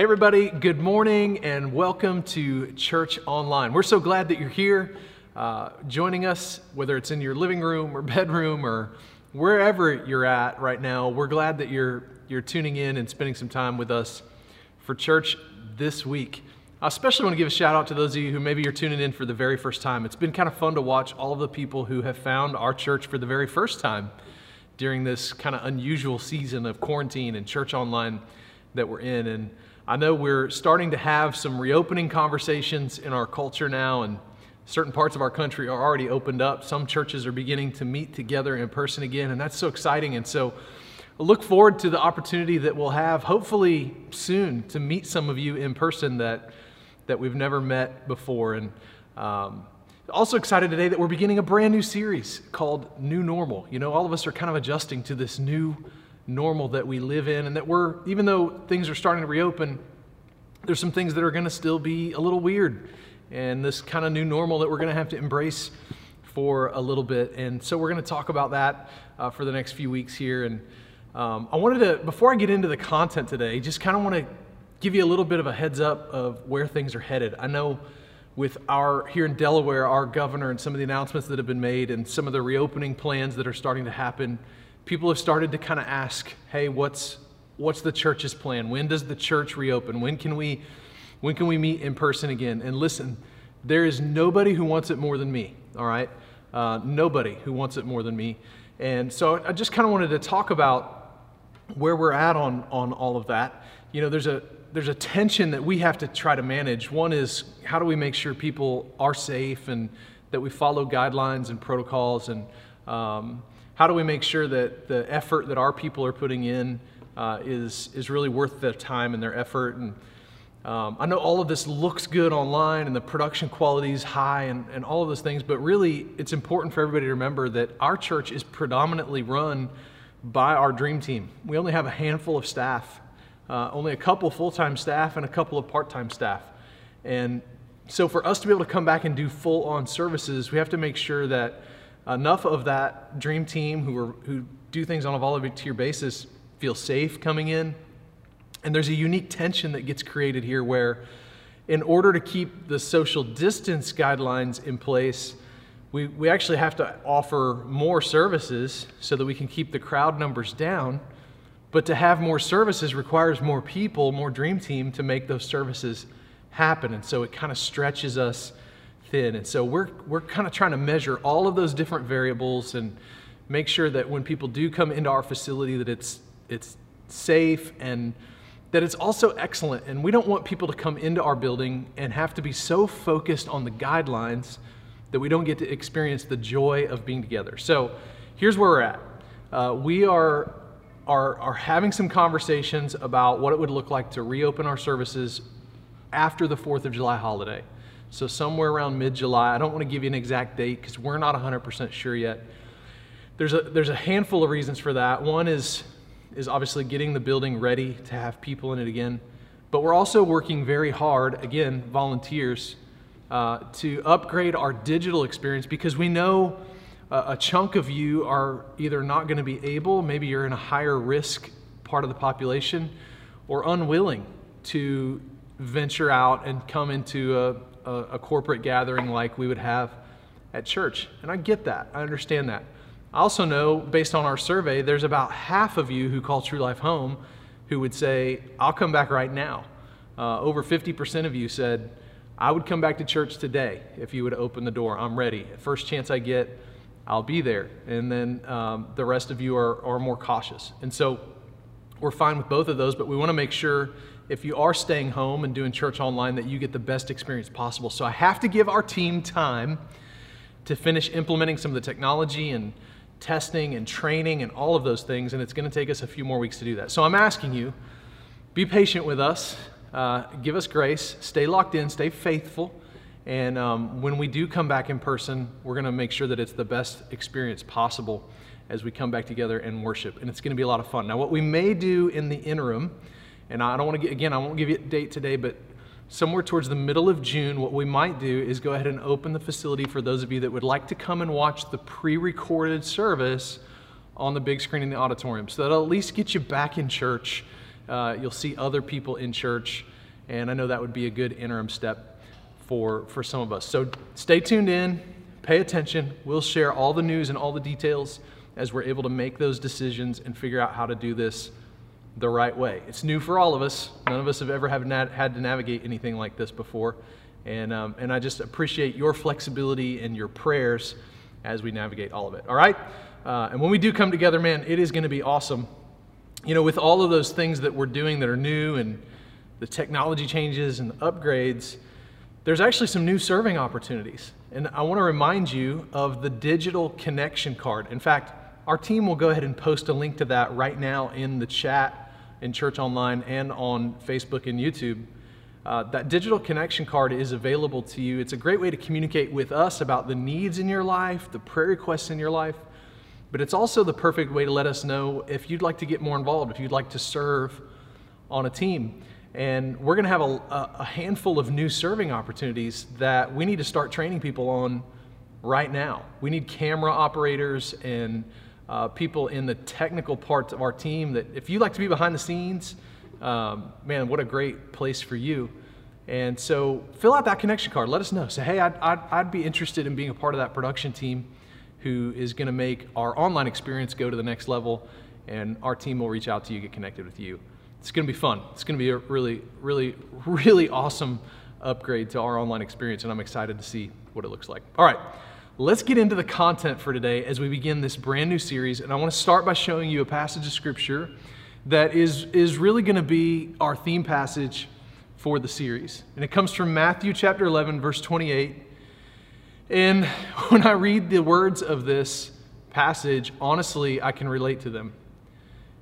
Hey, everybody, good morning and welcome to Church Online. We're so glad that you're here uh, joining us, whether it's in your living room or bedroom or wherever you're at right now. We're glad that you're, you're tuning in and spending some time with us for church this week. I especially want to give a shout out to those of you who maybe you're tuning in for the very first time. It's been kind of fun to watch all of the people who have found our church for the very first time during this kind of unusual season of quarantine and church online that we're in. And I know we're starting to have some reopening conversations in our culture now, and certain parts of our country are already opened up. Some churches are beginning to meet together in person again, and that's so exciting. And so I look forward to the opportunity that we'll have, hopefully soon, to meet some of you in person that, that we've never met before. And um, also excited today that we're beginning a brand new series called New Normal. You know, all of us are kind of adjusting to this new normal that we live in, and that we're, even though things are starting to reopen, there's some things that are going to still be a little weird. And this kind of new normal that we're going to have to embrace for a little bit. And so we're going to talk about that uh, for the next few weeks here. And um, I wanted to, before I get into the content today, just kind of want to give you a little bit of a heads up of where things are headed. I know with our, here in Delaware, our governor and some of the announcements that have been made and some of the reopening plans that are starting to happen people have started to kind of ask, hey, what's, what's the church's plan? When does the church reopen? When can we, when can we meet in person again? And listen, there is nobody who wants it more than me, all right? Uh, nobody who wants it more than me. And so I just kind of wanted to talk about where we're at on, on all of that. You know, there's a, there's a tension that we have to try to manage. One is how do we make sure people are safe and that we follow guidelines and protocols and um, how do we make sure that the effort that our people are putting in uh, is, is really worth their time and their effort? And um, I know all of this looks good online and the production quality is high and, and all of those things, but really it's important for everybody to remember that our church is predominantly run by our dream team. We only have a handful of staff, uh, only a couple full time staff and a couple of part time staff. And so for us to be able to come back and do full on services, we have to make sure that enough of that dream team who, are, who do things on a volunteer basis feel safe coming in. And there's a unique tension that gets created here where, in order to keep the social distance guidelines in place, we, we actually have to offer more services so that we can keep the crowd numbers down. But to have more services requires more people, more dream team to make those services happen. And so it kind of stretches us thin. And so we're, we're kind of trying to measure all of those different variables and make sure that when people do come into our facility that it's, it's safe and that it's also excellent. And we don't want people to come into our building and have to be so focused on the guidelines that we don't get to experience the joy of being together. So here's where we're at. Uh, we are, are, are having some conversations about what it would look like to reopen our services after the 4th of July holiday. So, somewhere around mid July. I don't want to give you an exact date because we're not 100% sure yet. There's a, there's a handful of reasons for that. One is, is obviously getting the building ready to have people in it again. But we're also working very hard, again, volunteers, uh, to upgrade our digital experience because we know uh, a chunk of you are either not going to be able, maybe you're in a higher risk part of the population, or unwilling to venture out and come into a, a, a corporate gathering like we would have at church. And I get that, I understand that. I also know, based on our survey, there's about half of you who call True Life home who would say, I'll come back right now. Uh, over 50% of you said, I would come back to church today if you would open the door. I'm ready. First chance I get, I'll be there. And then um, the rest of you are, are more cautious. And so we're fine with both of those, but we want to make sure if you are staying home and doing church online, that you get the best experience possible. So I have to give our team time to finish implementing some of the technology and testing and training and all of those things, and it's going to take us a few more weeks to do that. So I'm asking you, be patient with us, uh, give us grace, stay locked in, stay faithful, and um, when we do come back in person, we're going to make sure that it's the best experience possible as we come back together and worship, and it's going to be a lot of fun. Now, what we may do in the interim and I don't want to get, again, I won't give you a date today, but somewhere towards the middle of June, what we might do is go ahead and open the facility for those of you that would like to come and watch the pre recorded service on the big screen in the auditorium. So that'll at least get you back in church uh, you'll see other people in church, and I know that would be a good interim step for, for some of us. So stay tuned in, pay attention. We'll share all the news and all the details as we're able to make those decisions and figure out how to do this the right way. It's new for all of us. None of us have ever have had to navigate anything like this before. And, um, and I just appreciate your flexibility and your prayers as we navigate all of it. All right? Uh, and when we do come together, man, it is going to be awesome. You know, with all of those things that we're doing that are new and the technology changes and the upgrades, there's actually some new serving opportunities. And I want to remind you of the digital connection card. In fact, our team will go ahead and post a link to that right now in the chat in Church Online and on Facebook and YouTube. Uh, that digital connection card is available to you. It's a great way to communicate with us about the needs in your life, the prayer requests in your life, but it's also the perfect way to let us know if you'd like to get more involved, if you'd like to serve on a team. And we're going to have a, a handful of new serving opportunities that we need to start training people on right now. We need camera operators and uh, people in the technical parts of our team that if you like to be behind the scenes, um, man, what a great place for you. And so fill out that connection card. Let us know. Say, hey, I'd, I'd, I'd be interested in being a part of that production team who is going to make our online experience go to the next level. And our team will reach out to you, get connected with you. It's going to be fun. It's going to be a really, really, really awesome upgrade to our online experience. And I'm excited to see what it looks like. All right let's get into the content for today as we begin this brand new series. And I want to start by showing you a passage of scripture that is, is really going to be our theme passage for the series. And it comes from Matthew chapter 11, verse 28. And when I read the words of this passage, honestly, I can relate to them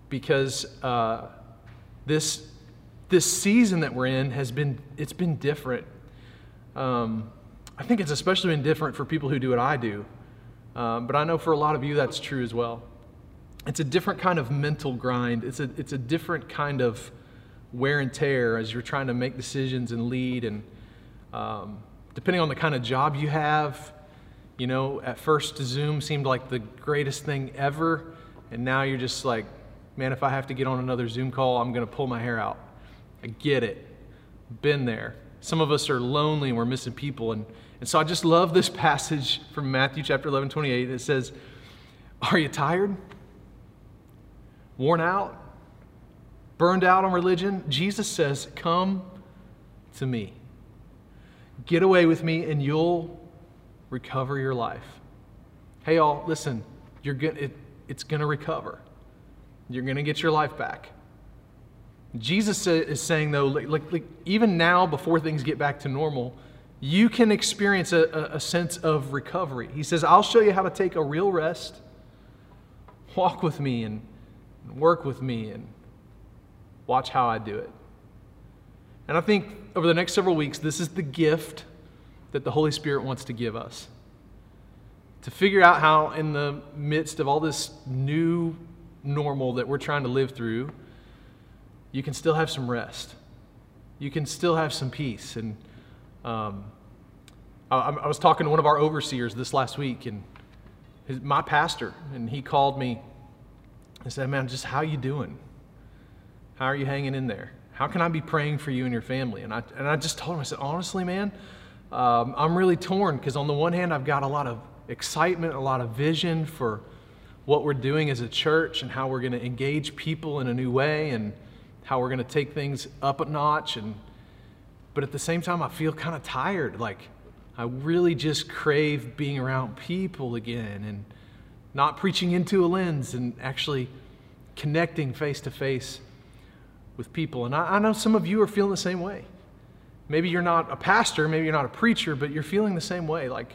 because uh, this, this season that we're in has been, it's been different. Um, I think it's especially been different for people who do what I do. Um, but I know for a lot of you that's true as well. It's a different kind of mental grind, it's a, it's a different kind of wear and tear as you're trying to make decisions and lead. And um, depending on the kind of job you have, you know, at first Zoom seemed like the greatest thing ever. And now you're just like, man, if I have to get on another Zoom call, I'm going to pull my hair out. I get it. Been there. Some of us are lonely and we're missing people. And and so I just love this passage from Matthew chapter 11, 28. It says, Are you tired? Worn out? Burned out on religion? Jesus says, Come to me. Get away with me and you'll recover your life. Hey, y'all, listen, you're good, it, it's going to recover. You're going to get your life back. Jesus is saying, though, like, like, even now, before things get back to normal, you can experience a, a, sense of recovery. He says, I'll show you how to take a real rest, walk with me, and, work with me, and watch how I do it. And I think over the next several weeks, this is the gift that the Holy Spirit wants to give us. To figure out how, in the midst of all this new normal that we're trying to live through, you can still have some rest. You can still have some peace. And um, I, I, was talking to one of our overseers this last week, and his, my pastor, and he called me and said, "Man, just how you doing? How are you hanging in there? How can I be praying for you and your family?" And I and I just told him, I said, "Honestly, man, um, I'm really torn because on the one hand, I've got a lot of excitement, a lot of vision for." what we're doing as a church and how we're going to engage people in a new way and how we're going to take things up a notch and but at the same time, I feel kind of tired. Like, I really just crave being around people again and not preaching into a lens and actually connecting face to face with people. And I, I, know some of you are feeling the same way. Maybe you're not a pastor, maybe you're not a preacher, but you're feeling the same way. Like,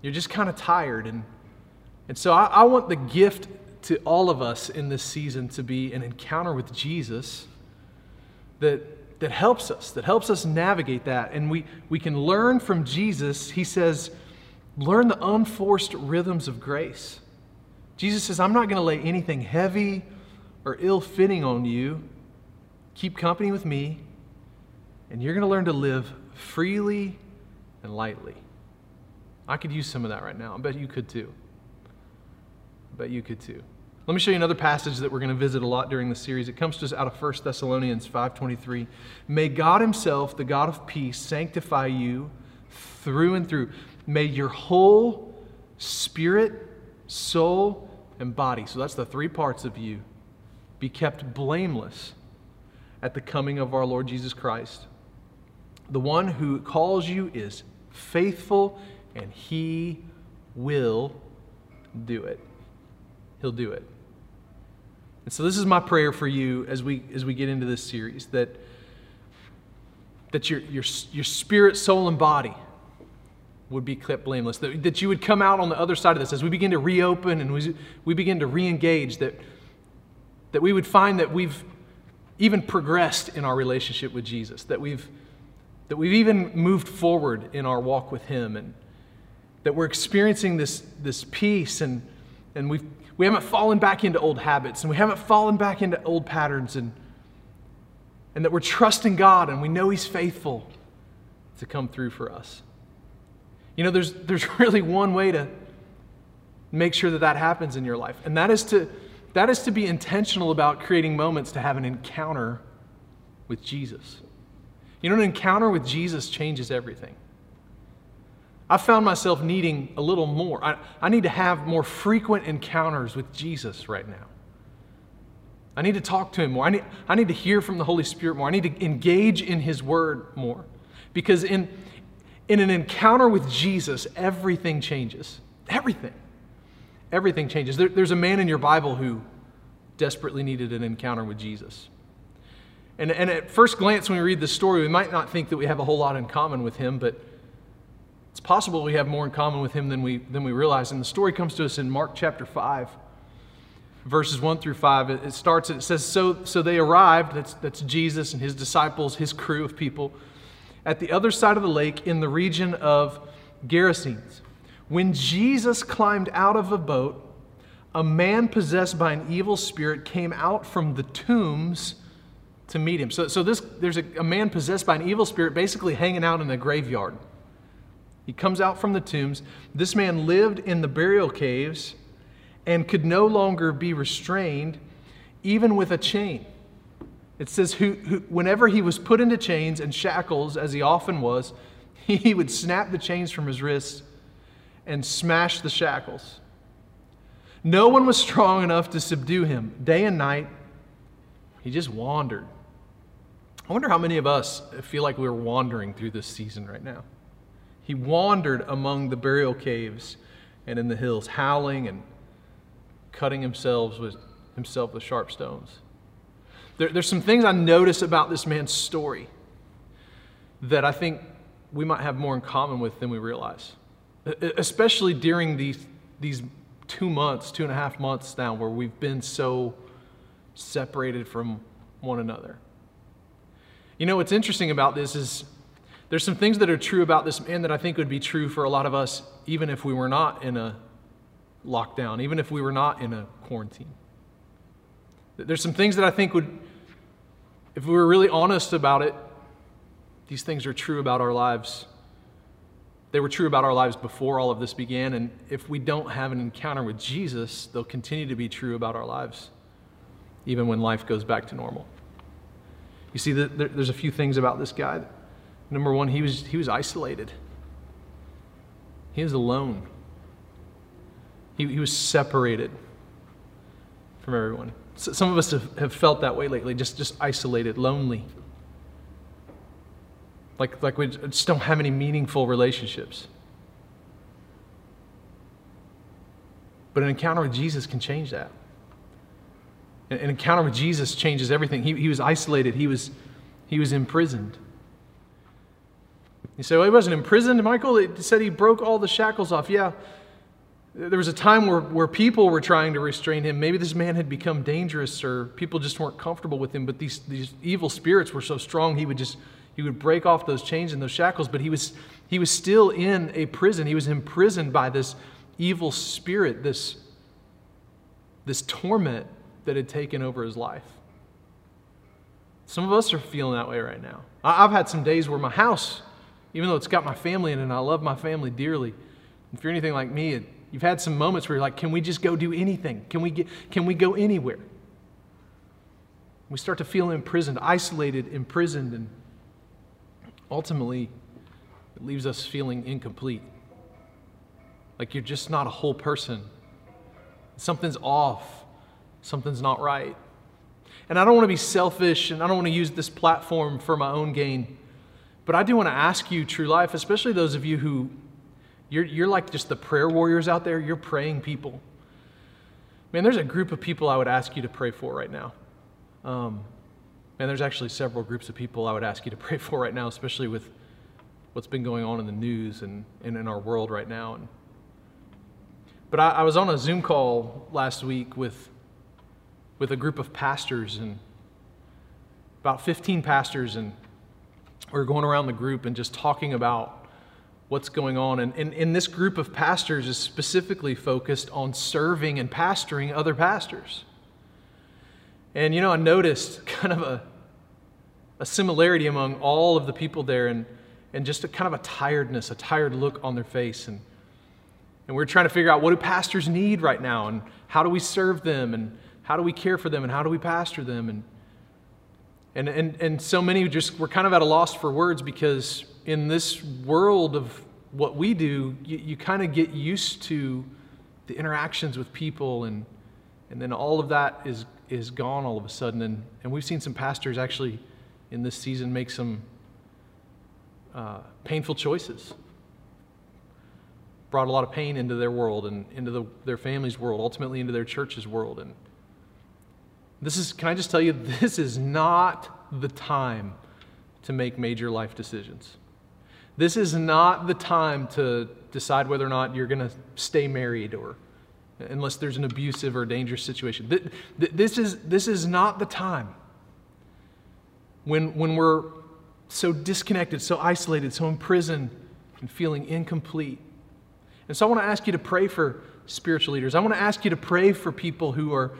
you're just kind of tired. And, and so I, I want the gift to all of us in this season to be an encounter with Jesus that that helps us, that helps us navigate that. And we, we can learn from Jesus. He says, learn the unforced rhythms of grace. Jesus says, I'm not going to lay anything heavy or ill fitting on you. Keep company with me, and you're going to learn to live freely and lightly. I could use some of that right now. I bet you could too. I bet you could too. Let me show you another passage that we're going to visit a lot during the series. It comes to us out of 1 Thessalonians 5:23. May God himself, the God of peace, sanctify you through and through. May your whole spirit, soul, and body, so that's the three parts of you, be kept blameless at the coming of our Lord Jesus Christ. The one who calls you is faithful, and he will do it. He'll do it. And so this is my prayer for you as we as we get into this series that that your your your spirit, soul, and body would be kept blameless. That, that you would come out on the other side of this as we begin to reopen and we, we begin to re-engage, that, that we would find that we've even progressed in our relationship with Jesus, that we've that we've even moved forward in our walk with Him, and that we're experiencing this, this peace, and, and we've, we haven't fallen back into old habits, and we haven't fallen back into old patterns, and, and that we're trusting God, and we know He's faithful to come through for us. You know, there's, there's really one way to make sure that that happens in your life, and that is to, that is to be intentional about creating moments to have an encounter with Jesus. You know, an encounter with Jesus changes everything. I found myself needing a little more. I, I need to have more frequent encounters with Jesus right now. I need to talk to him more. I need, I need to hear from the Holy Spirit more. I need to engage in his word more. Because in, in an encounter with Jesus, everything changes. Everything. Everything changes. There, there's a man in your Bible who desperately needed an encounter with Jesus. And, and at first glance, when we read this story, we might not think that we have a whole lot in common with him, but it's possible we have more in common with him than we, than we realize. And the story comes to us in Mark chapter 5, verses 1 through 5. It, starts, it says, so, so they arrived, that's, that's Jesus and his disciples, his crew of people, at the other side of the lake in the region of Gerasenes. When Jesus climbed out of a boat, a man possessed by an evil spirit came out from the tombs to meet him. So, so this, there's a, a man possessed by an evil spirit basically hanging out in a graveyard. He comes out from the tombs. This man lived in the burial caves and could no longer be restrained, even with a chain. It says, who, who, whenever he was put into chains and shackles, as he often was, he would snap the chains from his wrists and smash the shackles. No one was strong enough to subdue him. Day and night, he just wandered I wonder how many of us feel like we're wandering through this season right now. He wandered among the burial caves and in the hills, howling and cutting himself with, himself with sharp stones. There, there's some things I notice about this man's story that I think we might have more in common with than we realize, especially during these, these two months, two and a half months now, where we've been so separated from one another. You know, what's interesting about this is there's some things that are true about this man that I think would be true for a lot of us, even if we were not in a lockdown, even if we were not in a quarantine. There's some things that I think would, if we were really honest about it, these things are true about our lives. They were true about our lives before all of this began, and if we don't have an encounter with Jesus, they'll continue to be true about our lives, even when life goes back to normal. You see, there's a few things about this guy. Number one, he was, he was isolated, he was alone, he, he was separated from everyone. Some of us have, have felt that way lately, just, just isolated, lonely. Like, like we just don't have any meaningful relationships. But an encounter with Jesus can change that. An encounter with Jesus changes everything. He, he was isolated, he was, he was imprisoned. You say, well, he wasn't imprisoned, Michael. It said he broke all the shackles off. Yeah, there was a time where, where people were trying to restrain him. Maybe this man had become dangerous or people just weren't comfortable with him, but these, these evil spirits were so strong he would just he would break off those chains and those shackles, but he was he was still in a prison. He was imprisoned by this evil spirit, this, this torment that had taken over his life. Some of us are feeling that way right now. I've had some days where my house, even though it's got my family in it and I love my family dearly, if you're anything like me, You've had some moments where you're like, can we just go do anything? Can we, get, can we go anywhere? We start to feel imprisoned, isolated, imprisoned, and ultimately, it leaves us feeling incomplete. Like you're just not a whole person. Something's off, something's not right. And I don't want to be selfish and I don't want to use this platform for my own gain. But I do want to ask you, True Life, especially those of you who you're, you're like just the prayer warriors out there, you're praying people. Man, there's a group of people I would ask you to pray for right now. Um, and there's actually several groups of people I would ask you to pray for right now, especially with what's been going on in the news and, and in our world right now. And, but I, I was on a Zoom call last week with, with a group of pastors and about 15 pastors, and we are going around the group and just talking about what's going on. And, and, and this group of pastors is specifically focused on serving and pastoring other pastors. And you know, I noticed kind of a, a similarity among all of the people there and, and just a kind of a tiredness, a tired look on their face. And, and we're trying to figure out what do pastors need right now and how do we serve them and how do we care for them and how do we pastor them and and and, and so many just we're kind of at a loss for words because in this world of what we do you, you kind of get used to the interactions with people and and then all of that is is gone all of a sudden and and we've seen some pastors actually in this season make some uh, painful choices brought a lot of pain into their world and into the, their family's world, ultimately into their church's world. And this is, can I just tell you, this is not the time to make major life decisions. This is not the time to decide whether or not you're going to stay married or unless there's an abusive or dangerous situation. This is, this is not the time when, when we're so disconnected, so isolated, so imprisoned, and feeling incomplete. And so I want to ask you to pray for spiritual leaders. I want to ask you to pray for people who are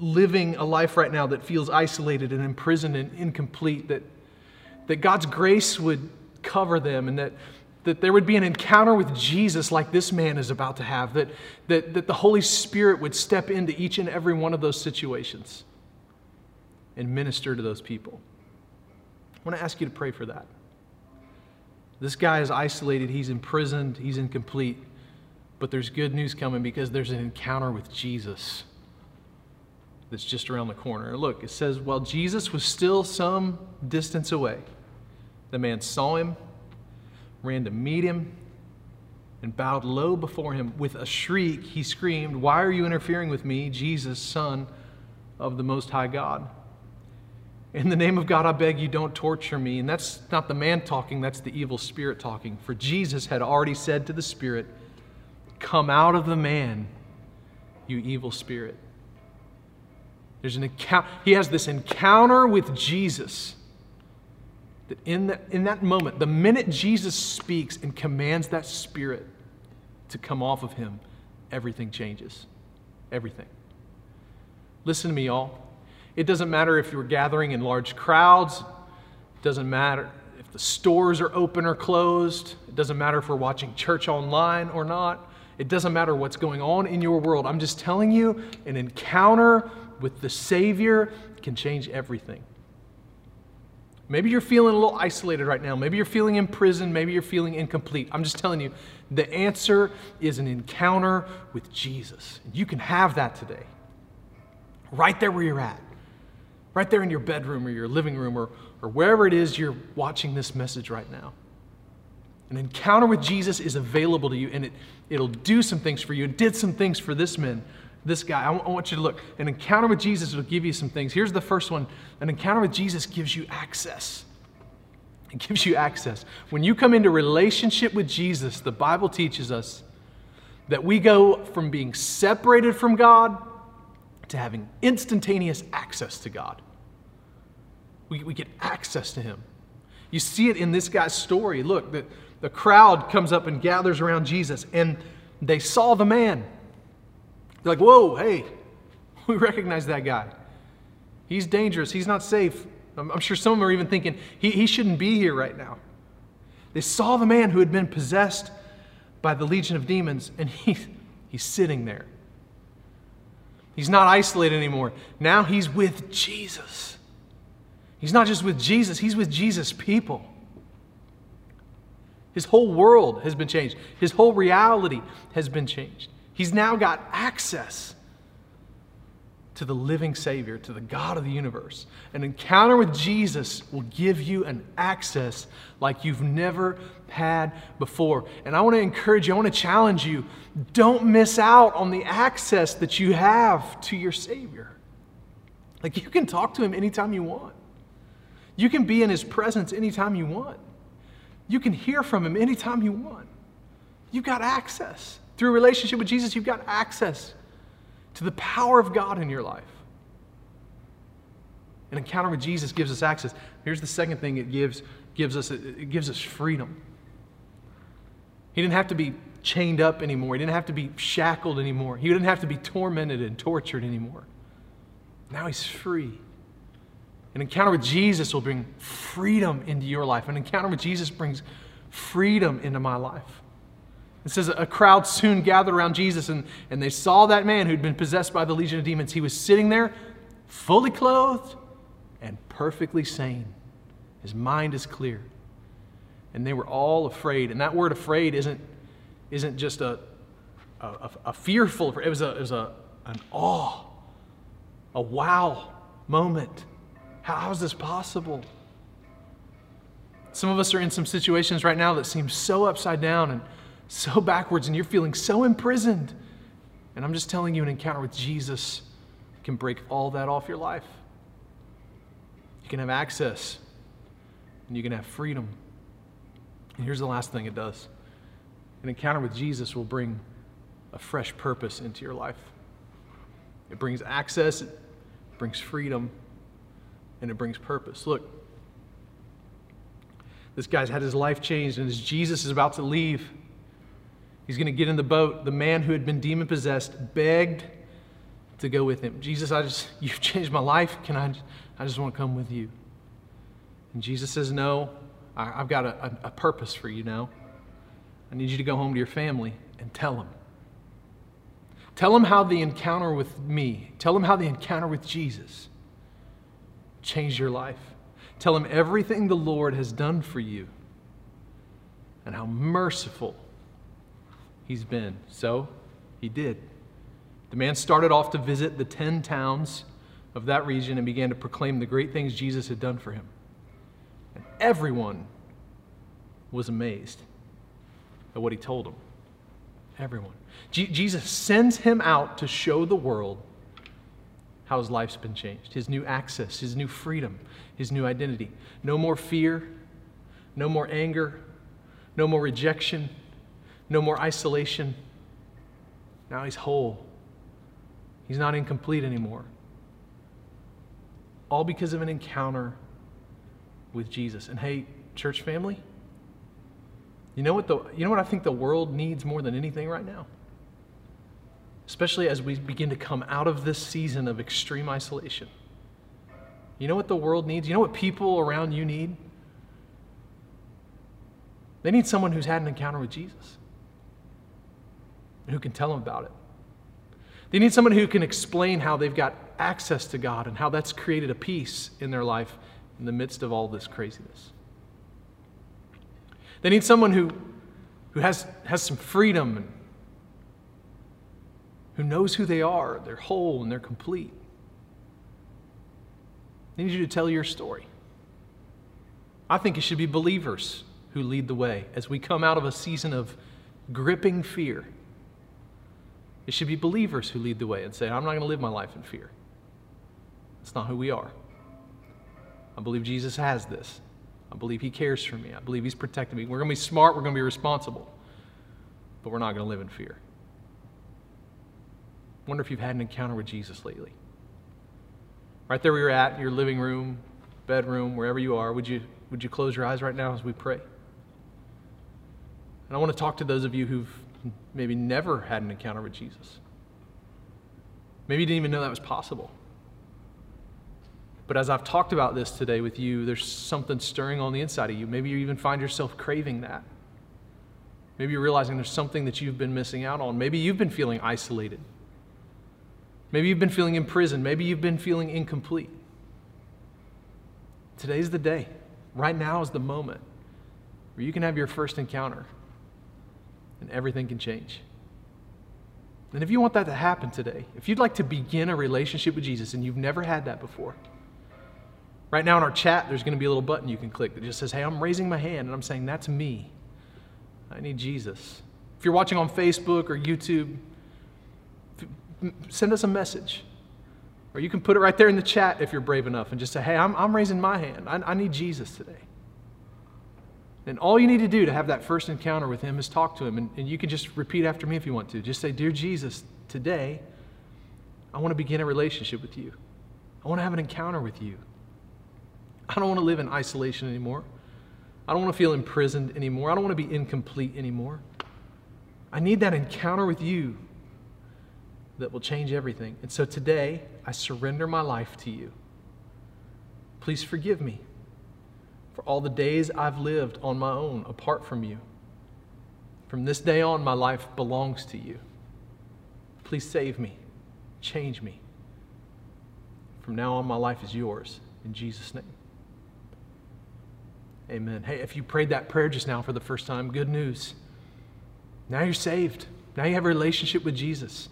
living a life right now that feels isolated and imprisoned and incomplete, that, that God's grace would cover them and that, that there would be an encounter with Jesus like this man is about to have, that, that, that the Holy Spirit would step into each and every one of those situations and minister to those people. I want to ask you to pray for that. This guy is isolated, he's imprisoned, he's incomplete. But there's good news coming because there's an encounter with Jesus that's just around the corner. Look, it says, while Jesus was still some distance away, the man saw him, ran to meet him, and bowed low before him. With a shriek, he screamed, Why are you interfering with me, Jesus, Son of the Most High God? In the name of God, I beg you, don't torture me. And that's not the man talking, that's the evil spirit talking. For Jesus had already said to the spirit, Come out of the man, you evil spirit. There's an encounter, he has this encounter with Jesus. That in, the, in that moment, the minute Jesus speaks and commands that spirit to come off of him, everything changes. Everything. Listen to me, y'all. It doesn't matter if you're gathering in large crowds, it doesn't matter if the stores are open or closed, it doesn't matter if we're watching church online or not. It doesn't matter what's going on in your world. I'm just telling you, an encounter with the Savior can change everything. Maybe you're feeling a little isolated right now. Maybe you're feeling imprisoned. Maybe you're feeling incomplete. I'm just telling you, the answer is an encounter with Jesus. You can have that today, right there where you're at right there in your bedroom or your living room or, or wherever it is you're watching this message right now. An encounter with Jesus is available to you and it, it'll do some things for you. It did some things for this man, this guy. I, want you to look. An encounter with Jesus will give you some things. Here's the first one an encounter with Jesus gives you access. It gives you access. When you come into relationship with Jesus, the Bible teaches us that we go from being separated from God to having instantaneous access to God. We, we get access to him. You see it in this guy's story. Look, the, the crowd comes up and gathers around Jesus, and they saw the man. They're like, whoa, hey, we recognize that guy. He's dangerous. He's not safe. I'm, I'm sure some of them are even thinking, he, he shouldn't be here right now. They saw the man who had been possessed by the legion of demons, and he's, he's sitting there. He's not isolated anymore. Now he's with Jesus. He's not just with Jesus, he's with Jesus' people. His whole world has been changed, his whole reality has been changed. He's now got access to the living Savior, to the God of the universe. An encounter with Jesus will give you an access like you've never had before. And I want to encourage you, I want to challenge you don't miss out on the access that you have to your Savior. Like you can talk to Him anytime you want, you can be in His presence anytime you want, you can hear from Him anytime you want. You've got access. Through a relationship with Jesus, you've got access to the power of God in your life. An encounter with Jesus gives us access. Here's the second thing it gives, gives us it gives us freedom. He didn't have to be chained up anymore. He didn't have to be shackled anymore. He didn't have to be tormented and tortured anymore. Now he's free. An encounter with Jesus will bring freedom into your life. An encounter with Jesus brings freedom into my life. It says a crowd soon gathered around Jesus and, and they saw that man who'd been possessed by the legion of demons. He was sitting there, fully clothed and perfectly sane. His mind is clear. And they were all afraid. And that word afraid isn't, isn't just a, a, a fearful, it was, a, it was a, an awe, a wow moment. How, is this possible? Some of us are in some situations right now that seem so upside down and so backwards and you're feeling so imprisoned. And I'm just telling you, an encounter with Jesus can break all that off your life. You can have access and you can have freedom. And here's the last thing it does an encounter with Jesus will bring a fresh purpose into your life. It brings access, it brings freedom, and it brings purpose. Look, this guy's had his life changed, and as Jesus is about to leave, He's going to get in the boat. The man who had been demon possessed begged to go with him. Jesus, I just, you've changed my life. Can I, I just want to come with you. And Jesus says, No, I, have got a, a, a purpose for you now. I need you to go home to your family and tell them. Tell them how the encounter with me, tell them how the encounter with Jesus changed your life. Tell him everything the Lord has done for you and how merciful he's been. So he did. The man started off to visit the 10 towns of that region and began to proclaim the great things Jesus had done for him. And everyone was amazed at what he told them. Everyone. Jesus sends him out to show the world how his life's been changed, his new access, his new freedom, his new identity. No more fear, no more anger, no more rejection, no more isolation. Now he's whole. He's not incomplete anymore. All because of an encounter with Jesus. And hey, church family, you know what the you know what I think the world needs more than anything right now? Especially as we begin to come out of this season of extreme isolation. You know what the world needs? You know what people around you need? They need someone who's had an encounter with Jesus and who can tell them about it. They need someone who can explain how they've got access to God and how that's created a peace in their life in the midst of all this craziness. They need someone who, who has, has some freedom and who knows who they are. They're whole and they're complete. They need you to tell your story. I think it should be believers who lead the way as we come out of a season of gripping fear it should be believers who lead the way and say, I'm not going to live my life in fear. That's not who we are. I believe Jesus has this. I believe he cares for me. I believe he's protecting me. We're going to be smart. We're going to be responsible. But we're not going to live in fear. Wonder if you've had an encounter with Jesus lately. Right there where you're at, your living room, bedroom, wherever you are, would you, would you close your eyes right now as we pray? And I want to talk to those of you who've maybe never had an encounter with Jesus. Maybe you didn't even know that was possible. But as I've talked about this today with you, there's something stirring on the inside of you. Maybe you even find yourself craving that. Maybe you're realizing there's something that you've been missing out on. Maybe you've been feeling isolated. Maybe you've been feeling imprisoned. Maybe you've been feeling incomplete. Today's the day. Right now is the moment where you can have your first encounter and everything can change. And if you want that to happen today, if you'd like to begin a relationship with Jesus and you've never had that before, right now in our chat, there's going to be a little button you can click that just says, Hey, I'm raising my hand and I'm saying, That's me. I need Jesus. If you're watching on Facebook or YouTube, send us a message. Or you can put it right there in the chat if you're brave enough and just say, Hey, I'm, I'm raising my hand. I, I need Jesus today. And all you need to do to have that first encounter with Him is talk to Him. And, and you can just repeat after me if you want to. Just say, Dear Jesus, today I want to begin a relationship with you. I want to have an encounter with you. I don't want to live in isolation anymore. I don't want to feel imprisoned anymore. I don't want to be incomplete anymore. I need that encounter with you that will change everything. And so today, I surrender my life to you. Please forgive me for all the days I've lived on my own apart from you. From this day on, my life belongs to you. Please save me, change me. From now on, my life is yours. In Jesus' name. Amen. Hey, if you prayed that prayer just now for the first time, good news. Now you're saved. Now you have a relationship with Jesus.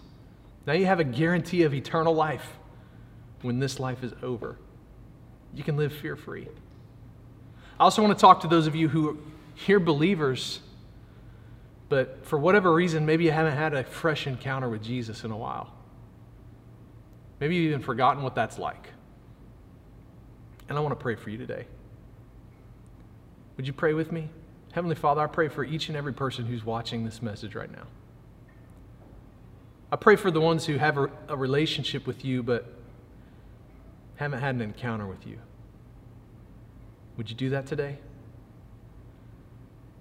Now you have a guarantee of eternal life when this life is over. You can live fear free. I also want to talk to those of you who hear believers, but for whatever reason, maybe you haven't had a fresh encounter with Jesus in a while. Maybe you've even forgotten what that's like. And I want to pray for you today. Would you pray with me? Heavenly Father, I pray for each and every person who's watching this message right now. I pray for the ones who have a, a relationship with you but haven't had an encounter with you. Would you do that today?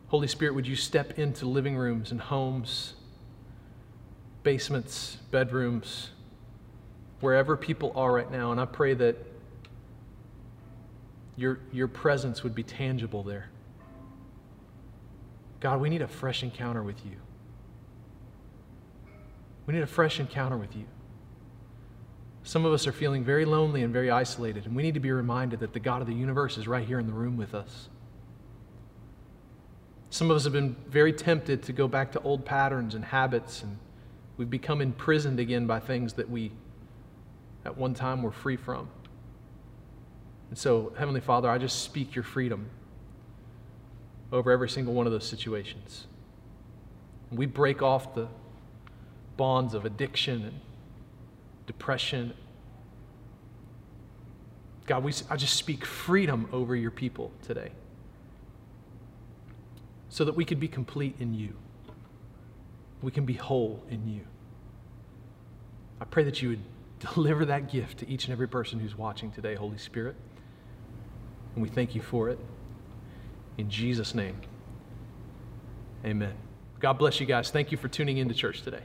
Holy Spirit, would you step into living rooms and homes, basements, bedrooms, wherever people are right now, and I pray that your, your presence would be tangible there. God, we need a fresh encounter with you. We need a fresh encounter with you. Some of us are feeling very lonely and very isolated, and we need to be reminded that the God of the universe is right here in the room with us. Some of us have been very tempted to go back to old patterns and habits, and we've become imprisoned again by things that we at one time were free from. And so, Heavenly Father, I just speak your freedom over every single one of those situations. We break off the bonds of addiction and depression. God, we, I just speak freedom over your people today so that we could be complete in you. We can be whole in you. I pray that you would deliver that gift to each and every person who's watching today, Holy Spirit. And we thank you for it. In Jesus' name, amen. God bless you guys. Thank you for tuning into church today.